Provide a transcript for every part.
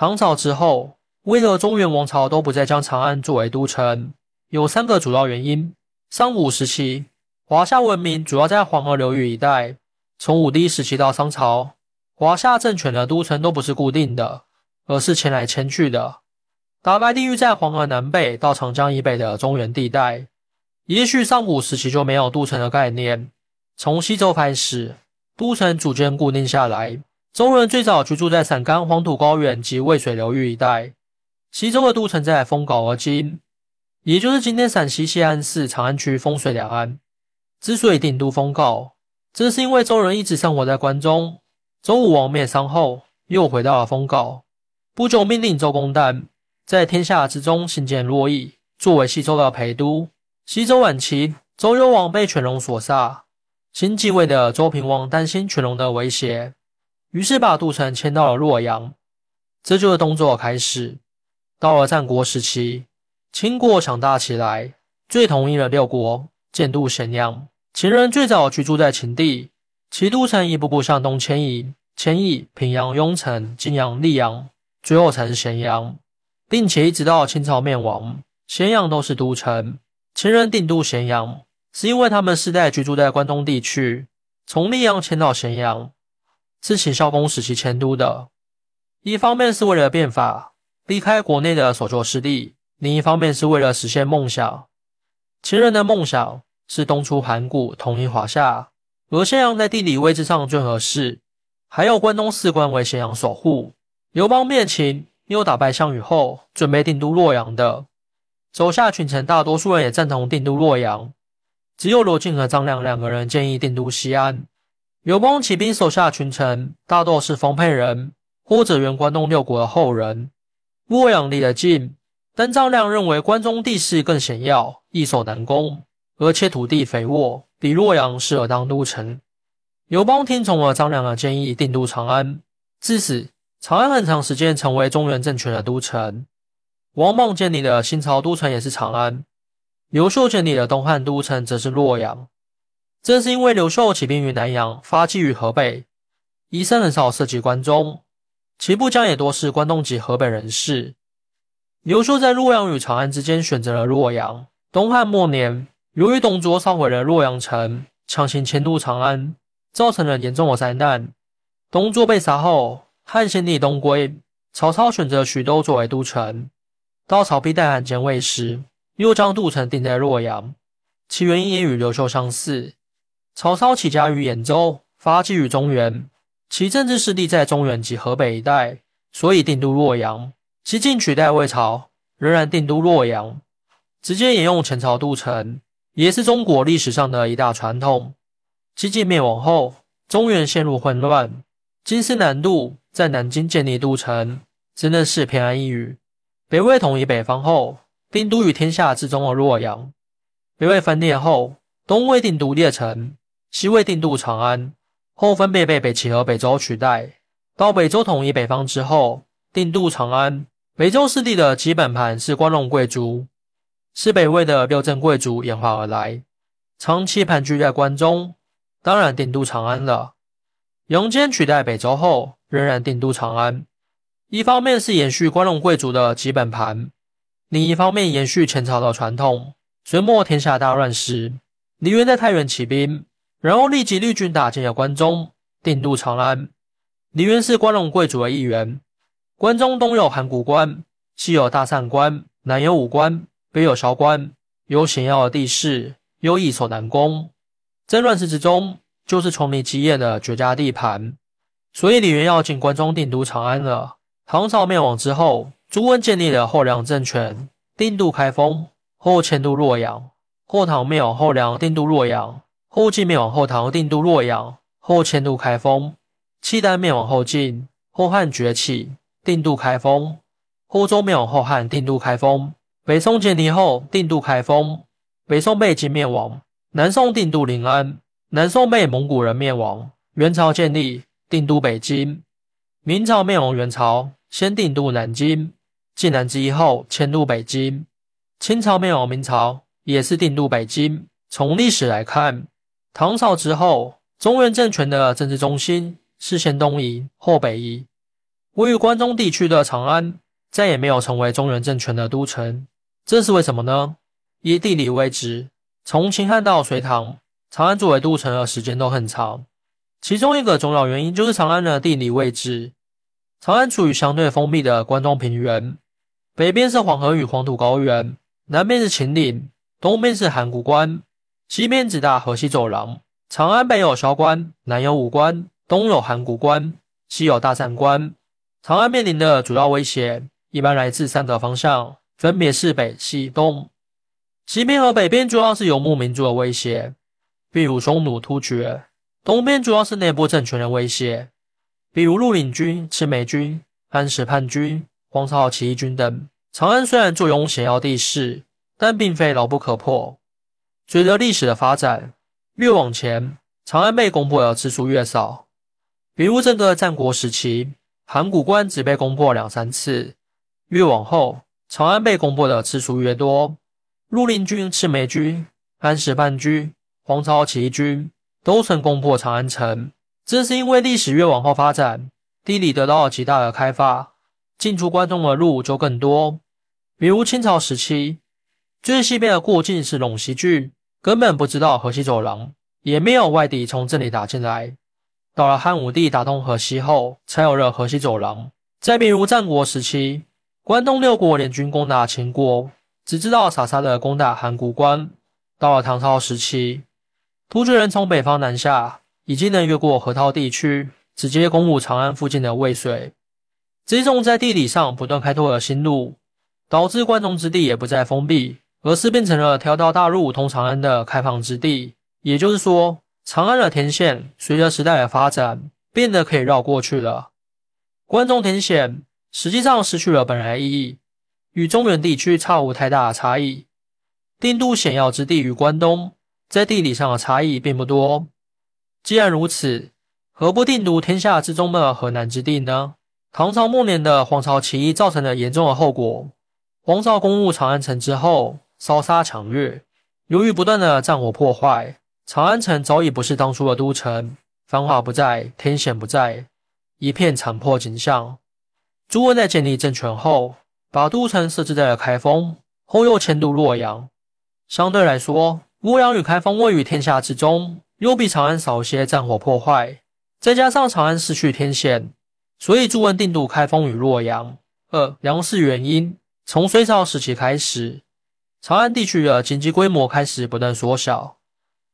唐朝之后，为了中原王朝都不再将长安作为都城，有三个主要原因。上古时期，华夏文明主要在黄河流域一带。从武帝时期到商朝，华夏政权的都城都不是固定的，而是迁来迁去的。大白地域在黄河南北到长江以北的中原地带。也许上古时期就没有都城的概念。从西周开始，都城逐渐固定下来。周人最早居住在陕甘黄土高原及渭水流域一带。西周的都城在丰皋而今，也就是今天陕西西安市长安区丰水两岸。之所以定都封皋，正是因为周人一直生活在关中。周武王灭商后，又回到了丰皋。不久，命令周公旦在天下之中兴建洛邑，作为西周的陪都。西周晚期，周幽王被犬戎所杀。新继位的周平王担心犬戎的威胁，于是把都城迁到了洛阳。这就是动作开始。到了战国时期，秦国强大起来，最统一了六国，建都咸阳。秦人最早居住在秦地，其都城一步步向东迁移，迁移平阳、雍城、晋阳、溧阳，最后才是咸阳，并且一直到清朝灭亡，咸阳都是都城。秦人定都咸阳。是因为他们世代居住在关东地区，从溧阳迁到咸阳，是秦孝公时期迁都的。一方面是为了变法，避开国内的所作势力；另一方面是为了实现梦想。秦人的梦想是东出函谷，统一华夏，而咸阳在地理位置上最合适，还有关东四关为咸阳守护。刘邦灭秦，又打败项羽后，准备定都洛阳的，手下群臣大多数人也赞同定都洛阳。只有罗晋和张良两个人建议定都西安。刘邦起兵手下群臣大多是丰沛人或者原关东六国的后人。洛阳离得近，但张良认为关中地势更险要，易守难攻，而且土地肥沃，比洛阳适合当都城。刘邦听从了张良的建议，定都长安。自此，长安很长时间成为中原政权的都城。王莽建立的新朝都城也是长安。刘秀建立的东汉都城则是洛阳，正是因为刘秀起兵于南阳，发迹于河北，医生很少涉及关中，其部将也多是关东及河北人士。刘秀在洛阳与长安之间选择了洛阳。东汉末年，由于董卓烧毁了洛阳城，强行迁都长安，造成了严重的灾难。董卓被杀后，汉献帝东归，曹操选择徐州作为都城。到曹丕代汉兼魏时。又将都城定在洛阳，其原因也与刘秀相似。曹操起家于兖州，发迹于中原，其政治势力在中原及河北一带，所以定都洛阳。西晋取代魏朝，仍然定都洛阳，直接沿用前朝都城，也是中国历史上的一大传统。西晋灭亡后，中原陷入混乱，金师南渡，在南京建立都城，真的是偏安一隅。北魏统一北方后。定都于天下之中的洛阳。北魏分裂后，东魏定都邺城，西魏定都长安，后分别被北齐和北周取代。到北周统一北方之后，定都长安。北周势力的基本盘是关陇贵族，是北魏的六镇贵族演化而来，长期盘踞在关中，当然定都长安了。杨坚取代北周后，仍然定都长安。一方面是延续关陇贵族的基本盘。另一方面，延续前朝的传统。隋末天下大乱时，李渊在太原起兵，然后立即率军打进了关中，定都长安。李渊是关陇贵族的一员。关中东有函谷关，西有大散关，南有武关，北有萧关，有险要的地势，又易守难攻。在乱世之中，就是创立基业的绝佳地盘。所以李渊要进关中定都长安了。唐朝灭亡之后。朱温建立了后梁政权，定都开封，后迁都洛阳。后唐灭亡后梁，定都洛阳。后晋灭亡后唐，定都洛阳，后迁都开封。契丹灭亡后晋，后汉崛起，定都开封。后周灭亡后汉，定都开封。北宋建立后，定都开封。北宋被金灭亡，南宋定都临安。南宋被蒙古人灭亡。元朝建立，定都北京。明朝灭亡元朝，先定都南京。晋南之役后迁都北京，清朝灭亡，明朝也是定都北京。从历史来看，唐朝之后，中原政权的政治中心是先东移后北移。位于关中地区的长安再也没有成为中原政权的都城，这是为什么呢？以地理位置，从秦汉到隋唐，长安作为都城的时间都很长。其中一个重要原因就是长安的地理位置。长安处于相对封闭的关中平原，北边是黄河与黄土高原，南边是秦岭，东边是函谷关，西边直达河西走廊。长安北有萧关，南有武关，东有函谷关，西有大散关。长安面临的主要威胁一般来自三个方向，分别是北、西、东。西边和北边主要是游牧民族的威胁，比如匈奴突厥；东边主要是内部政权的威胁，比如绿林军、赤眉军、安史叛军、黄巢起义军等。长安虽然坐拥险要地势，但并非牢不可破。随着历史的发展，越往前，长安被攻破的次数越少。比如整个战国时期。函谷关只被攻破两三次，越往后，长安被攻破的次数越多。绿林军、赤眉军、安史叛军、黄巢起义军都曾攻破长安城。这是因为历史越往后发展，地理得到了极大的开发，进出关中的路就更多。比如清朝时期，最西边的过境是陇西郡，根本不知道河西走廊，也没有外敌从这里打进来。到了汉武帝打通河西后，才有了河西走廊。再比如战国时期，关东六国联军攻打秦国，只知道傻傻的攻打函谷关。到了唐朝时期，突厥人从北方南下，已经能越过河套地区，直接攻入长安附近的渭水。这种在地理上不断开拓的新路，导致关中之地也不再封闭，而是变成了条条大路通长安的开放之地。也就是说。长安的天险随着时代的发展变得可以绕过去了。关中天险实际上失去了本来意义，与中原地区差无太大的差异。定都险要之地与关东在地理上的差异并不多。既然如此，何不定都天下之中的河南之地呢？唐朝末年的黄巢起义造成了严重的后果。黄巢攻入长安城之后，烧杀抢掠，由于不断的战火破坏。长安城早已不是当初的都城，繁华不在，天险不在，一片残破景象。朱温在建立政权后，把都城设置在了开封，后又迁都洛阳。相对来说，洛阳与开封位于天下之中，又比长安少些战火破坏，再加上长安失去天险，所以朱温定都开封与洛阳。二粮食原因，从隋朝时期开始，长安地区的经济规模开始不断缩小。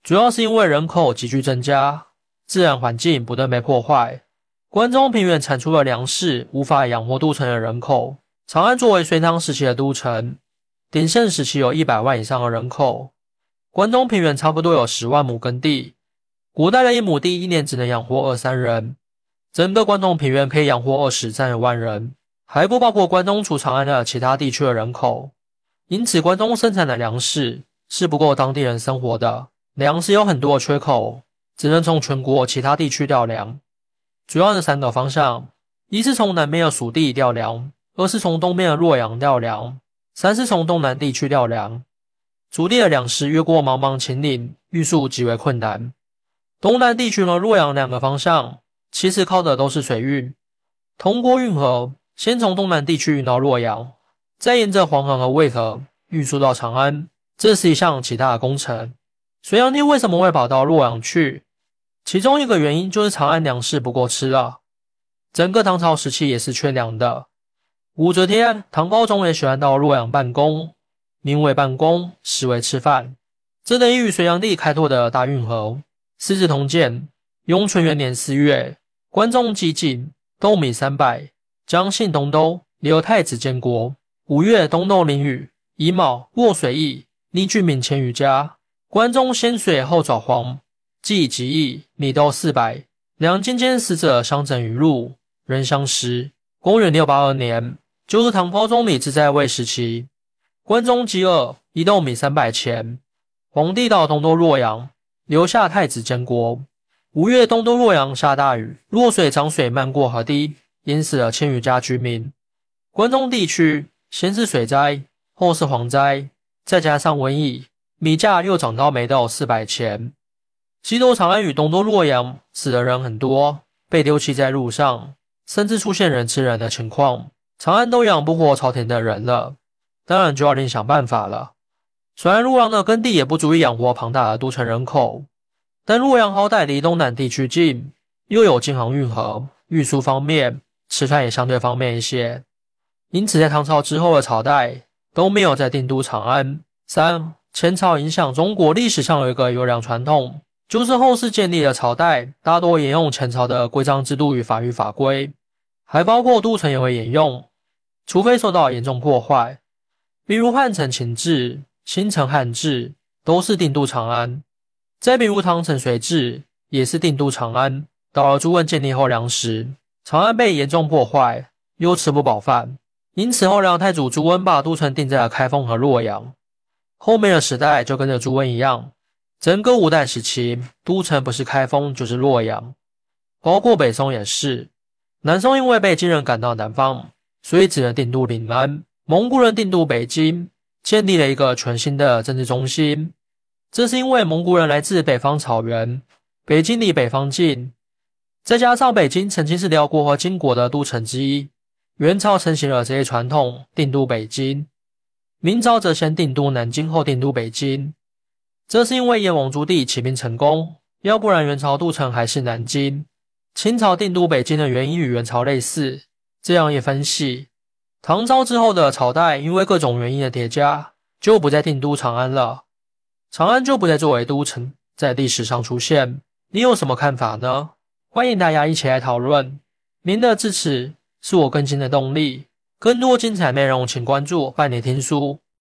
主要是因为人口急剧增加，自然环境不断被破坏。关中平原产出的粮食无法养活都城的人口。长安作为隋唐时期的都城，鼎盛时期有一百万以上的人口。关中平原差不多有十万亩耕地，古代的一亩地一年只能养活二三人。整个关中平原可以养活二十三万人，还不包括关中除长安的其他地区的人口。因此，关中生产的粮食是不够当地人生活的。粮食有很多缺口，只能从全国其他地区调粮。主要的三个方向：一是从南边的蜀地调粮，二是从东边的洛阳调粮，三是从东南地区调粮。蜀地的粮食越过茫茫秦岭，运输极为困难。东南地区和洛阳两个方向，其实靠的都是水运，通过运河，先从东南地区运到洛阳，再沿着黄河和渭河运输到长安。这是一项极大的工程。隋炀帝为什么会跑到洛阳去？其中一个原因就是长安粮食不够吃了。整个唐朝时期也是缺粮的。武则天、唐高宗也喜欢到洛阳办公，名为办公，实为吃饭。这等于隋炀帝开拓的大运河。《资治通鉴》：雍纯元年四月，关中饥馑，斗米三百，将信东都，留太子监国。五月，东豆淋雨，乙卯，洛水溢，逆居民千余家。关中先水后爪黄，既极易，米豆四百，两京间死者相整于路，人相食。公元六八二年，就是唐高宗李治在位时期，关中饥饿，一豆米三百钱。皇帝到东都洛阳，留下太子监国。五月，东都洛阳下大雨，洛水涨水漫过河堤，淹死了千余家居民。关中地区先是水灾，后是蝗灾，再加上瘟疫。米价又涨到每斗四百钱。西都长安与东都洛阳死的人很多，被丢弃在路上。甚至出现人吃人的情况。长安都养不活朝廷的人了，当然就要另想办法了。虽然洛阳的耕地也不足以养活庞大的都城人口，但洛阳好歹离东南地区近，又有京杭运河，运输方面，吃饭也相对方便一些。因此，在唐朝之后的朝代都没有在定都长安。三、前朝影响中国历史上有一个优良传统，就是后世建立的朝代大多沿用前朝的规章制度与法律法规，还包括都城也会沿用，除非受到严重破坏，比如汉承秦制。新城汉制都是定都长安，再比如唐承隋制也是定都长安。到了朱温建立后梁时，长安被严重破坏，又吃不饱饭，因此后梁太祖朱温把都城定在了开封和洛阳。后面的时代就跟着朱温一样，整个五代时期，都城不是开封就是洛阳，包括北宋也是。南宋因为被金人赶到南方，所以只能定都临安，蒙古人定都北京。建立了一个全新的政治中心，这是因为蒙古人来自北方草原，北京离北方近，再加上北京曾经是辽国和金国的都城之一，元朝承袭了这些传统，定都北京；明朝则先定都南京，后定都北京。这是因为燕王朱棣起兵成功，要不然元朝都城还是南京。清朝定都北京的原因与元朝类似，这样一分析。唐朝之后的朝代，因为各种原因的叠加，就不再定都长安了，长安就不再作为都城在历史上出现。你有什么看法呢？欢迎大家一起来讨论。您的支持是我更新的动力，更多精彩内容请关注半年听书。